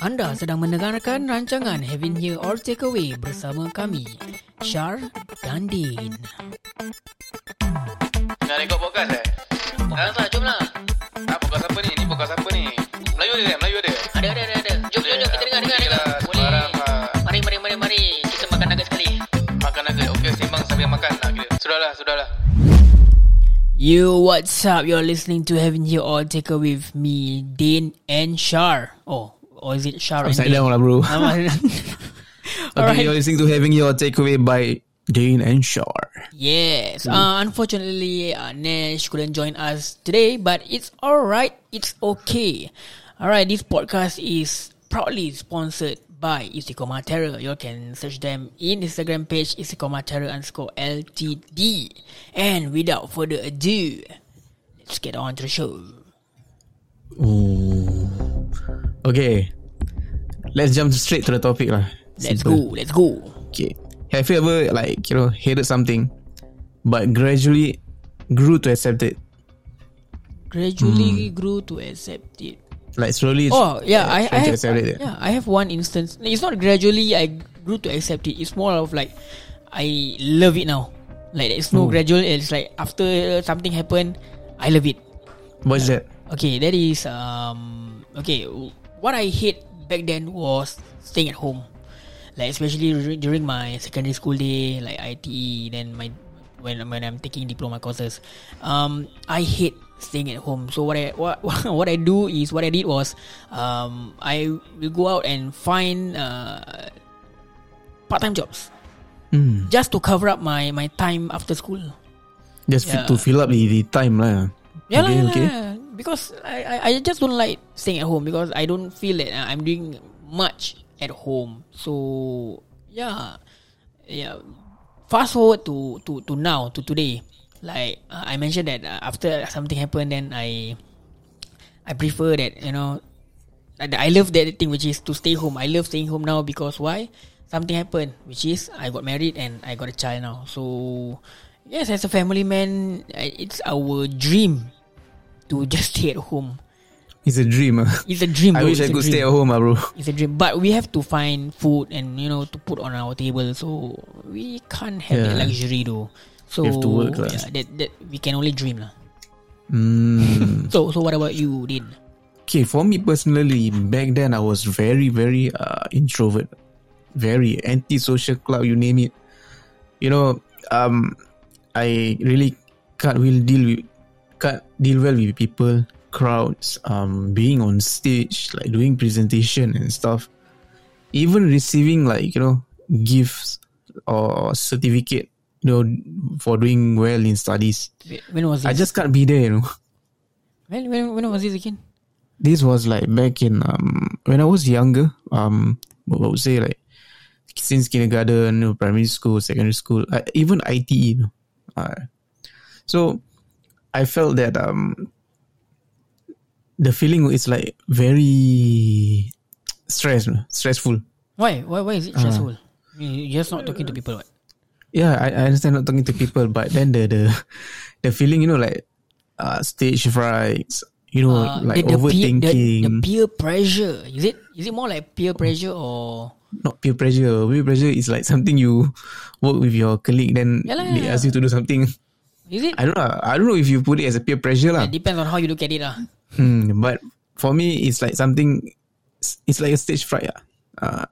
Anda sedang mendengarkan rancangan Having Here or Takeaway bersama kami, Shar dan Din. Nak rekod podcast eh? Ah, tak, jom lah. Ah, podcast apa ni? Ni podcast apa ni? Melayu ada? Melayu ada? Ada, ada, ada. ada. Jom, jom, jom. Kita dengar, dengar, dengar. Boleh. ah, Mari, mari, mari, mari. Kita makan nugget sekali. Makan nugget. Okey, sembang sambil makan. Ah, kira. Sudahlah, sudahlah. Yo, what's up? You're listening to Having Here or Takeaway with me, Din and Shar. Oh, or is it Shar and Upside Din? down lah bro. Okay you're listening to Having Your Takeaway by Dane and Shar Yes. Uh, unfortunately, uh, Nash couldn't join us today, but it's alright. It's okay. Alright, this podcast is proudly sponsored by Istiqomah Terror. You can search them in Instagram page Istiqomah Terror underscore LTD. And without further ado, let's get on to the show. Ooh. Okay Let's jump straight to the topic lah Let's Simple. go. Let's go. Okay Have you ever like you know hated something But gradually grew to accept it Gradually grew to accept it. Like slowly Oh yeah, I, I have accept it yeah I have one instance. It's not gradually I grew to accept it. It's more of like I love it now. Like it's no Oh. gradual. It's like after something happened, I love it. What's that Okay, that is um okay. What I hate back then was staying at home, like especially dur- during my secondary school day, like ITE. Then my when when I'm taking diploma courses, um, I hate staying at home. So what I what what I do is what I did was, um, I will go out and find uh part time jobs hmm. just to cover up my my time after school. Just Yeah. to fill up the, the time lah Yeah, Okay, lah, okay. yeah. Because I, I I just don't like staying at home because I don't feel that uh, I'm doing much at home. So yeah, yeah. Fast forward to to to now to today. Like uh, I mentioned that uh, after something happened, then I I prefer that you know. I I love that thing which is to stay home. I love staying home now because why? Something happened, which is I got married and I got a child now. So yes, as a family man, it's our dream to just stay at home. It's a dream. It's a dream. I wish I It's a could dream. stay at home ah bro It's a dream, but we have to find food and you know to put on our table. So we can't have that luxury though. So We have to work lah. yeah, that that we can only dream lah. Hmm. So so what about you, Din? Okay, for me personally, back then I was very, very uh, introvert, very anti-social club, you name it. You know, um, I really can't really deal with, can't deal well with people, crowds, um, being on stage, like doing presentation and stuff. Even receiving like you know gifts or certificate, you know, for doing well in studies. When was this? I just can't be there, you know. when when when was this again? this was like back in um when I was younger. Um, I would say like since kindergarten, primary school, secondary school, uh, even ITE. You know, uh, so I felt that um the feeling is like very stress, stressful. Why why why is it Uh. stressful? You- You're just not talking to people. What? Yeah, I, I understand not talking to people, but then the the the feeling, you know, like uh stage frights, you know, Uh, like the, the, peer, overthinking. the, the peer pressure is it is it more like peer pressure or not peer pressure. Peer pressure is like something you work with your colleague, then Yeah they yeah, ask you to do something. Is it? I don't know. I don't know if you put it as a peer pressure lah. It depends on how you look at it lah. Hmm, but for me, it's like something. It's like a stage fright. ah. Uh,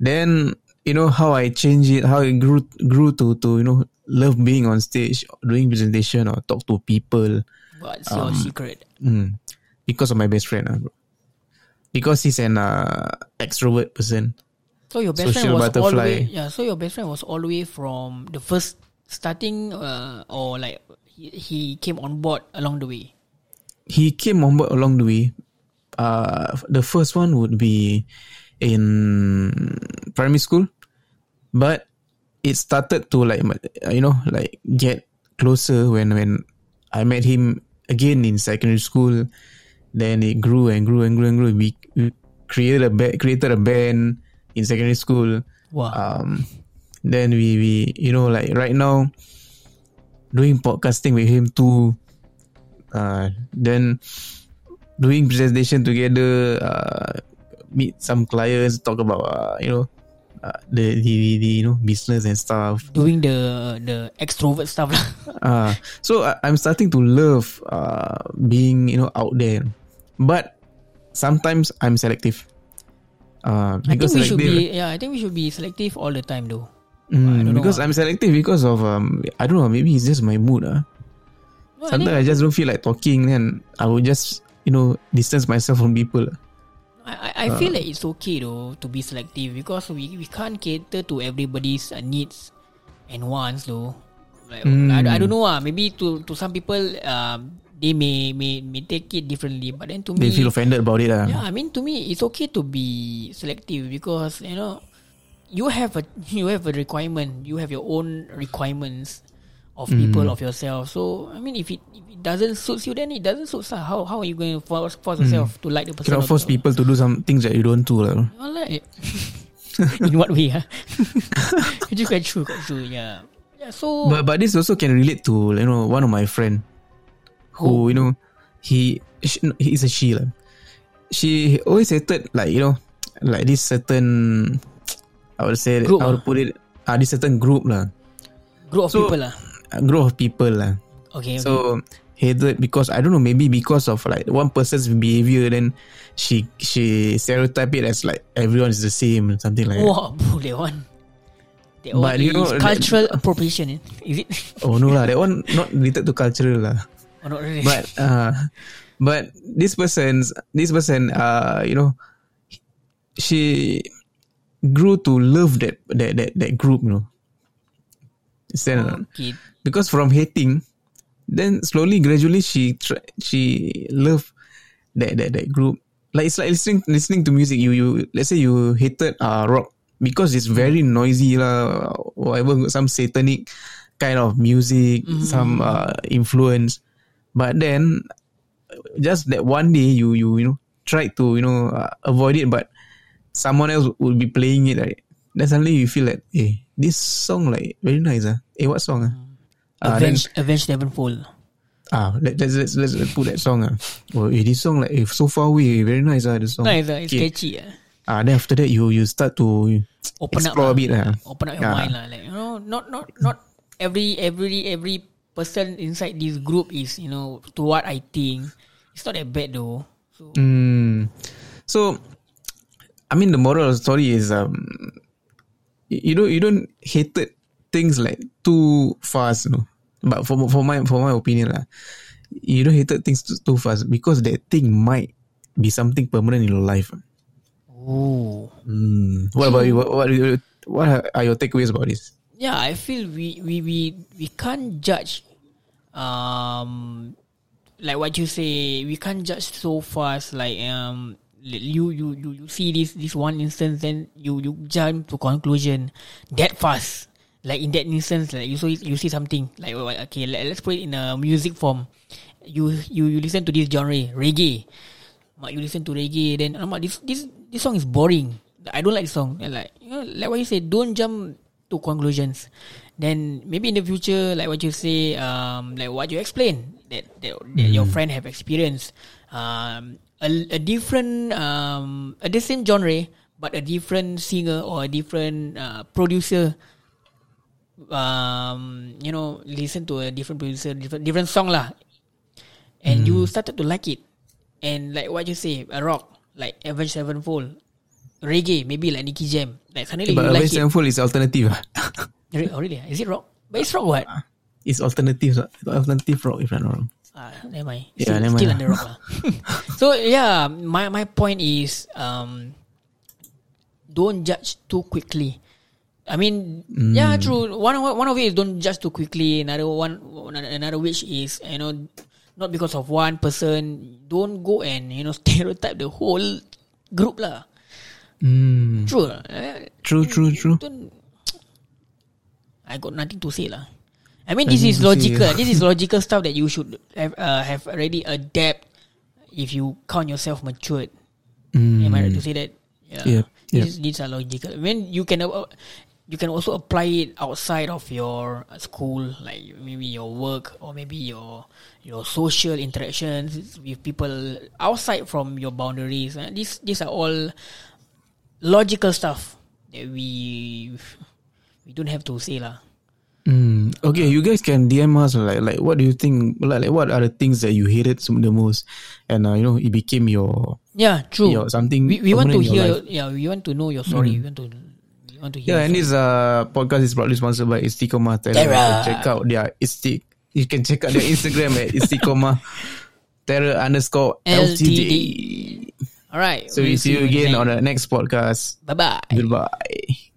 then you know how I change it, how it grew grew to to you know love being on stage, doing presentation or talk to people. What's your Um, secret? Hmm, because of my best friend, ah, bro. Because he's an uh, extrovert person. So your best friend social was all the way. Yeah. So your best friend was all the way from the first starting, uh, or like he, he came on board along the way. he came on board along the way. Uh, the first one would be in primary school, but it started to like you know like get closer when when I met him again in secondary school. Then it grew and grew and grew and grew. We, we created a ba- created a band in secondary school. Wow. Um, then we we you know like right now doing podcasting with him too. Uh, then doing presentation together. Uh, meet some clients, talk about uh, you know uh, the, the the you know business and stuff. Doing the the extrovert stuff lah. Uh, so I, I'm starting to love uh, being you know out there, but sometimes I'm selective. Uh, I think we should be yeah. I think we should be selective all the time though. Mm, I know because. I'm selective because of um I don't know maybe it's just my mood ah. No, Sometimes I, think, just don't feel like talking and I will just you know distance myself from people. I, I I feel like it's okay though to be selective because we, we can't cater to everybody's uh, needs and wants though. Like, I, I don't know ah. Maybe to to some people um they may may may take it differently, but then to They me they feel offended about it ah. Yeah, I mean to me it's okay to be selective because you know you have a you have a requirement, you have your own requirements of mm. people of yourself. So I mean if it if it doesn't suit you then it doesn't suit you. Ah, how how are you going to force, force mm. yourself to like the person? Cannot or force to- people to do some things that you don't do lah. Like, in what way? Huh? Ah? Which is quite true, quite true. Yeah. Yeah. So But but this also can relate to you know one of my friend who you know he she, he's a she lah. She always hated like you know like this certain I would say Group I would ah? put it ah this certain group lah. group of so- people lah. Group of people lah. Okay. okay. So hated because I don't know maybe because of like one person's behavior then she she stereotype it as like everyone is the same something like that. Wow, bro, that one. That one But you is know, that- cultural appropriation. eh? Is it? Oh no lah that one not related to cultural lah. or not really? But uh but this person's this person uh you know she grew to love that that that, that group you know. Understand or okay. because from hating then slowly gradually she try, she love that, that that group. Like it's like listening listening to music. You you let's say you hated uh rock because it's very noisy lah whatever some satanic kind of music some uh influence. But then just that one day you you you know try to you know uh, avoid it. But someone else will be playing it right then suddenly you feel like eh this song like very nice ah eh what song ah Ah, then, Avenged, Avenged Sevenfold. ah, let, let's, let's, let's put that song. Ah. Oh, eh, this song like eh, so far away, very nice. Ah, the song. Nice, uh, it's Okay. catchy. Uh. Ah, then after that you you start to Open up, explore a lah. bit. Ah. Open up your mind, lah. Like you know, not not not every every every person inside this group is you know to what I think. It's not that bad though. So Mm. So, I mean, the moral of the story is um, you don't you don't hated things like too fast, you know. But for for my for my opinion lah, you don't hated things too, too fast because that thing might be something permanent in your life. oh Mm. What about you? What, what what are your takeaways about this? yeah, I feel we we we we can't judge. Um, like what you say, we can't judge so fast. Like um, you you you you see this this one instance, then you you jump to conclusion that fast. Like in that instance, like you so you see something like oh, okay, let, let's put it in a music form. You you you listen to this genre reggae. Mak, you listen to reggae, then alamak, this this this song is boring. I don't like the song. And like you know, like what you say, don't jump to conclusions. Then maybe in the future, like what you say, um, like what you explain that that, that your friend have experienced, um, a, a different um, a the same genre, but a different singer or a different uh, producer um, you know, listen to a different producer, different different song lah, and you started to like it, and like what you say, a rock like Avenged Sevenfold, reggae maybe like Nicky Jam, like suddenly but you like Avenged it. Sevenfold is alternative. ah. Oh really? Is it rock? But it's rock what? it's alternative. Alternative rock if I'm not wrong. Ah, never mind. Yeah, Still, never still mind under rock so yeah, my my point is um, don't judge too quickly. I mean, yeah, true. One of one of it is don't judge too quickly. Another one, another which is you know, not because of one person. Don't go and you know stereotype the whole group lah. Mm. True. True, true, true. don't. I got nothing to say lah. I mean, this is logical. this is logical stuff that you should have uh, have already adapt if you count yourself matured. Mm. Am I right to say that? Yeah. Yep, These, yep. these are logical. When you can, uh, you can also apply it outside of your school, like maybe your work or maybe your your social interactions with people outside from your boundaries. Uh, these these are all logical stuff that we we don't have to say lah. Mm, okay, you guys can DM us like like what do you think like, like what are the things that you hated the most, and uh, you know it became your Yeah, true. your something. we, we want to permanent your hear. life. Yeah, we want to know your story. We want to we want to hear. Yeah, and your this uh podcast is proudly sponsored by Istiqomah Terror. You can Terror. check out their Isti. You can check out their Instagram at Istiqomah Terror underscore LTD. LTD. All right. So we see you again on the next podcast. Bye bye. Goodbye.